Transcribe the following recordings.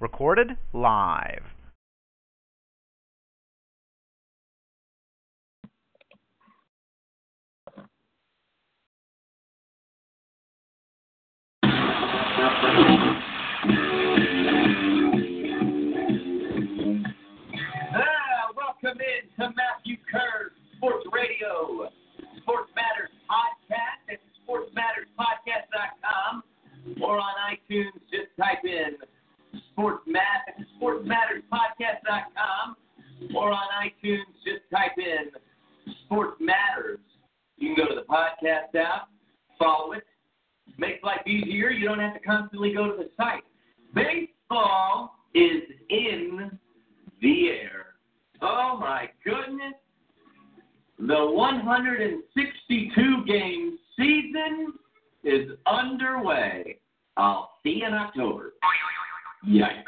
Recorded live. Makes life easier. You don't have to constantly go to the site. Baseball is in the air. Oh my goodness. The 162 game season is underway. I'll see you in October. Yikes.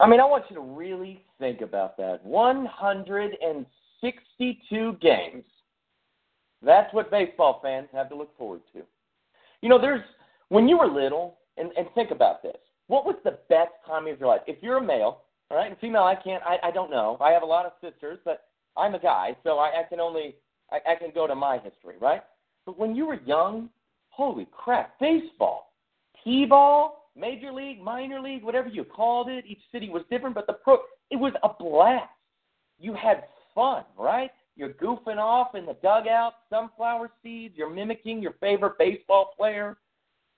I mean, I want you to really think about that. 162 games. That's what baseball fans have to look forward to. You know, there's when you were little, and, and think about this. What was the best time of your life? If you're a male, all right, and female, I can't, I, I don't know. I have a lot of sisters, but I'm a guy, so I, I can only, I, I can go to my history, right? But when you were young, holy crap, baseball, t-ball, major league, minor league, whatever you called it, each city was different, but the pro, it was a blast. You had fun, right? You're goofing off in the dugout, sunflower seeds. You're mimicking your favorite baseball player.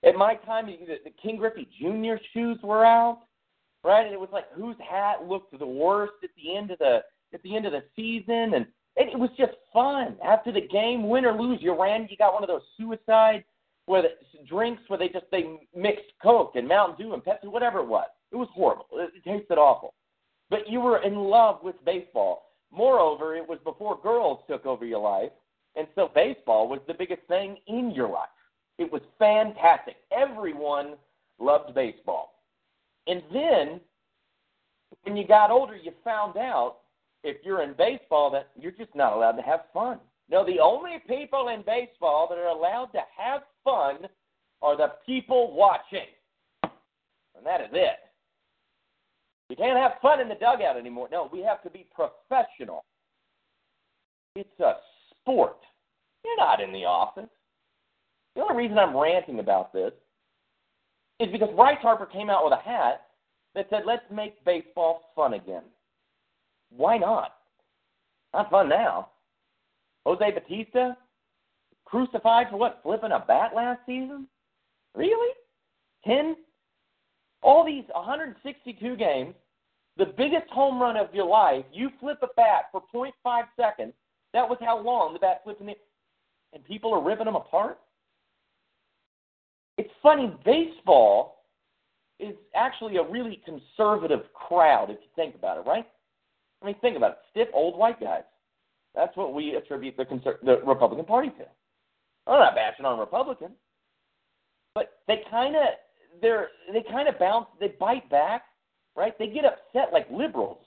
At my time, the, Ken Griffey Jr. shoes were out, right? And it was like whose hat looked the worst at the end of the at the end of the season, and it, it was just fun. After the game, win or lose, you ran. You got one of those suicide where the drinks where they just they mixed Coke and Mountain Dew and Pepsi, whatever it was. It was horrible. It, it tasted awful. But you were in love with baseball. Moreover, it was before girls took over your life, and so baseball was the biggest thing in your life. It was fantastic. Everyone loved baseball. And then when you got older, you found out if you're in baseball that you're just not allowed to have fun. No, the only people in baseball that are allowed to have fun are the people watching. And that is it. You can't have fun in the dugout anymore. No, we have to be professional. It's a sport. You're not in the office. The only reason I'm ranting about this is because Bryce Harper came out with a hat that said, let's make baseball fun again. Why not? Not fun now. Jose Bautista crucified for what? Flipping a bat last season? Really? 10? All these 162 games, the biggest home run of your life, you flip a bat for 0.5 seconds. That was how long the bat flipped in the. And people are ripping them apart? It's funny, baseball is actually a really conservative crowd if you think about it, right? I mean, think about it. Stiff old white guys. That's what we attribute the, conser- the Republican Party to. I'm not bashing on Republicans, but they kind of they're they kind of bounce, they bite back, right? They get upset like liberals.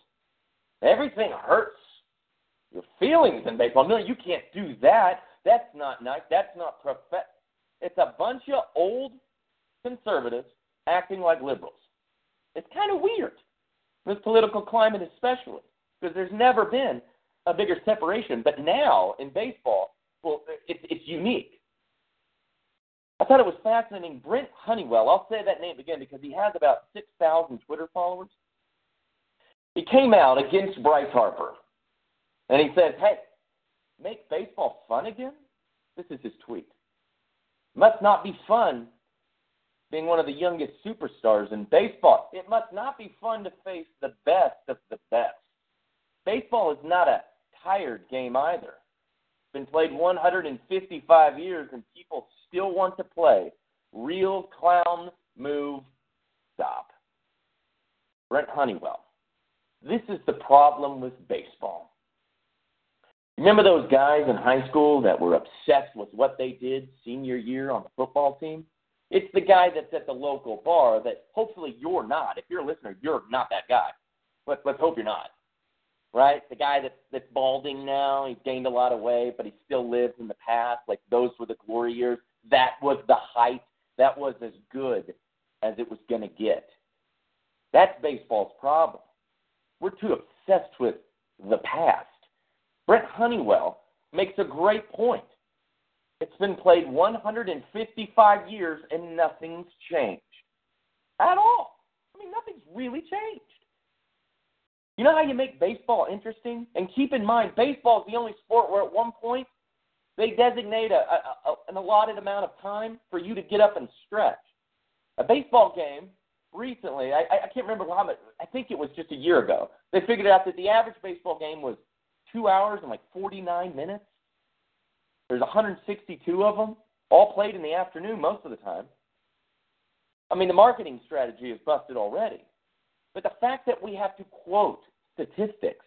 Everything hurts your feelings in baseball. No, you can't do that. That's not nice. That's not prof. It's a bunch of old conservatives acting like liberals. It's kind of weird, this political climate especially, because there's never been a bigger separation. But now in baseball, well, it's, it's unique. I thought it was fascinating. Brent Honeywell, I'll say that name again because he has about 6,000 Twitter followers. He came out against Bryce Harper and he says, Hey, make baseball fun again? This is his tweet. Must not be fun being one of the youngest superstars in baseball. It must not be fun to face the best of the best. Baseball is not a tired game either. It's been played 155 years and people still want to play. Real clown move stop. Brent Honeywell. This is the problem with baseball. Remember those guys in high school that were obsessed with what they did senior year on the football team? It's the guy that's at the local bar that hopefully you're not. If you're a listener, you're not that guy. Let's let's hope you're not. Right? The guy that's balding now, he's gained a lot of weight, but he still lives in the past. Like those were the glory years. That was the height, that was as good as it was going to get. That's baseball's problem. We're too obsessed with the past. Brent Honeywell makes a great point. It's been played 155 years and nothing's changed at all. I mean, nothing's really changed. You know how you make baseball interesting? And keep in mind, baseball is the only sport where at one point they designate a, a, a, an allotted amount of time for you to get up and stretch. A baseball game recently, I, I can't remember how much, I think it was just a year ago, they figured out that the average baseball game was two hours and like 49 minutes. There's 162 of them, all played in the afternoon most of the time. I mean, the marketing strategy is busted already. But the fact that we have to quote statistics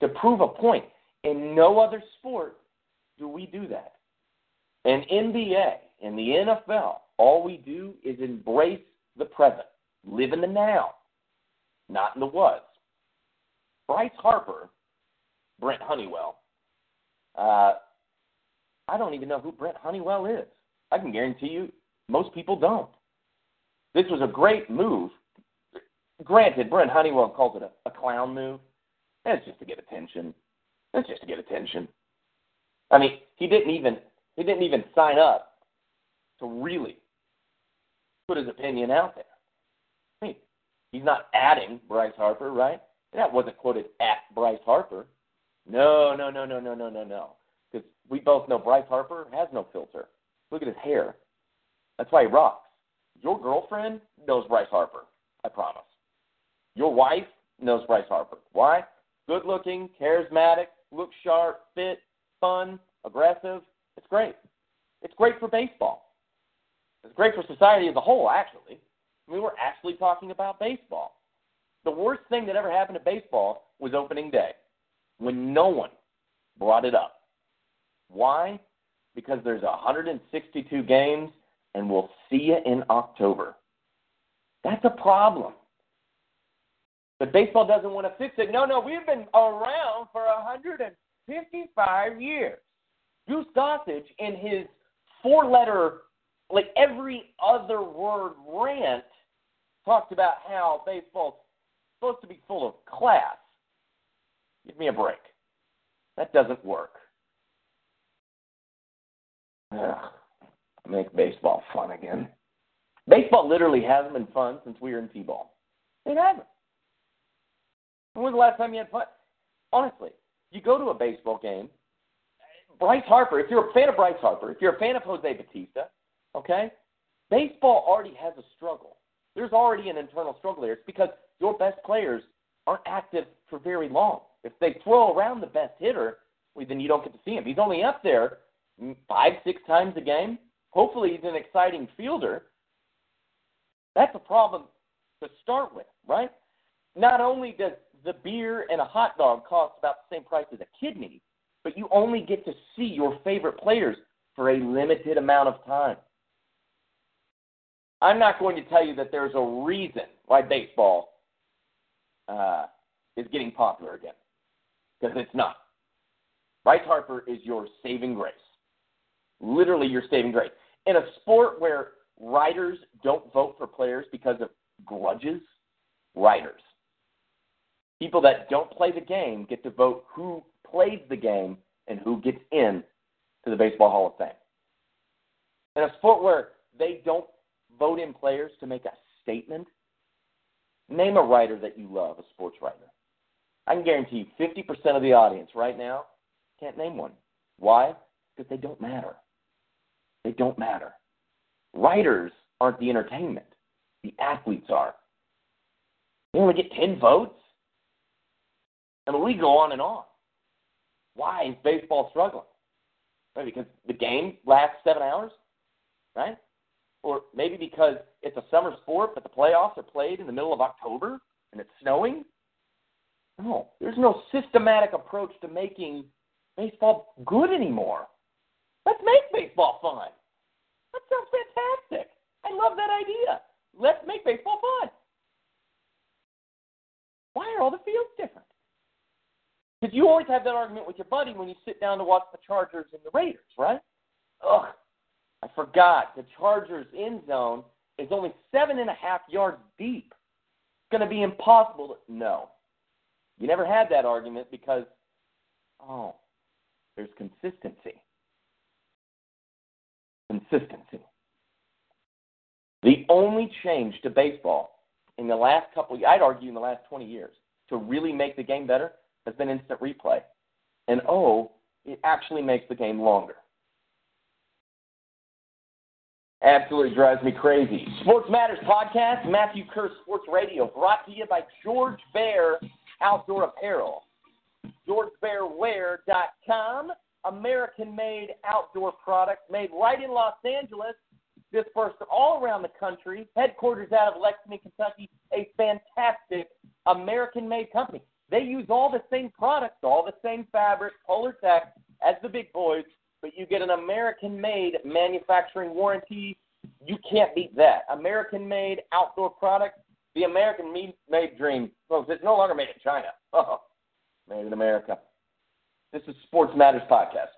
to prove a point, in no other sport do we do that. In NBA, in the NFL, all we do is embrace the present, live in the now, not in the was. Bryce Harper, Brent Honeywell, uh, I don't even know who Brent Honeywell is. I can guarantee you most people don't. This was a great move. Granted, Brent Honeywell calls it a, a clown move. That's just to get attention. That's just to get attention. I mean, he didn't even he didn't even sign up to really put his opinion out there. I mean, he's not adding Bryce Harper, right? That wasn't quoted at Bryce Harper. No, no, no, no, no, no, no, no. Because we both know Bryce Harper has no filter. Look at his hair. That's why he rocks. Your girlfriend knows Bryce Harper. I promise. Your wife knows Bryce Harper. Why? Good looking, charismatic, looks sharp, fit, fun, aggressive. It's great. It's great for baseball. It's great for society as a whole, actually. I mean, we're actually talking about baseball. The worst thing that ever happened to baseball was opening day when no one brought it up. Why? Because there's 162 games and we'll see you in October. That's a problem. But baseball doesn't want to fix it. No, no, we've been around for 155 years. Goose Gossage, in his four letter, like every other word rant, talked about how baseball's supposed to be full of class. Give me a break. That doesn't work. Ugh make baseball fun again. Baseball literally hasn't been fun since we were in T-ball. It hasn't. When was the last time you had fun? Honestly, you go to a baseball game. Bryce Harper, if you're a fan of Bryce Harper, if you're a fan of Jose Bautista, okay, baseball already has a struggle. There's already an internal struggle there. It's because your best players aren't active for very long. If they throw around the best hitter, well, then you don't get to see him. He's only up there five, six times a game. Hopefully, he's an exciting fielder. That's a problem to start with, right? Not only does the beer and a hot dog cost about the same price as a kidney, but you only get to see your favorite players for a limited amount of time. I'm not going to tell you that there's a reason why baseball uh, is getting popular again, because it's not. Bryce Harper is your saving grace. Literally, your saving grace in a sport where writers don't vote for players because of grudges, writers. People that don't play the game get to vote who plays the game and who gets in to the Baseball Hall of Fame. In a sport where they don't vote in players to make a statement, name a writer that you love, a sports writer. I can guarantee you 50% of the audience right now can't name one. Why? Because they don't matter. They don't matter. Writers aren't the entertainment. The athletes are. They only get 10 votes. And we go on and on. Why is baseball struggling? Maybe because the game lasts seven hours, right? Or maybe because it's a summer sport, but the playoffs are played in the middle of October and it's snowing. No, there's no systematic approach to making baseball good anymore. Let's make baseball fun. That sounds fantastic. I love that idea. Let's make baseball fun. Why are all the fields different? Because you always have that argument with your buddy when you sit down to watch the Chargers and the Raiders, right? Ugh. I forgot the Chargers' end zone is only seven and a half yards deep. It's going to be impossible. To, no, you never had that argument because, oh, there's consistency. Consistency. The only change to baseball in the last couple, I'd argue in the last 20 years, to really make the game better has been instant replay. And oh, it actually makes the game longer. Absolutely drives me crazy. Sports Matters Podcast, Matthew Kerr Sports Radio, brought to you by George Bear Outdoor Apparel. GeorgeBearWear.com, American made outdoor products made right in Los Angeles, dispersed all around the country, headquarters out of Lexington, Kentucky, a fantastic American made company. They use all the same products, all the same fabrics, Polartec as the big boys, but you get an American made manufacturing warranty. You can't beat that. American made outdoor products, the American made dream. Folks, it's no longer made in China. Oh, made in America. This is Sports Matters Podcast.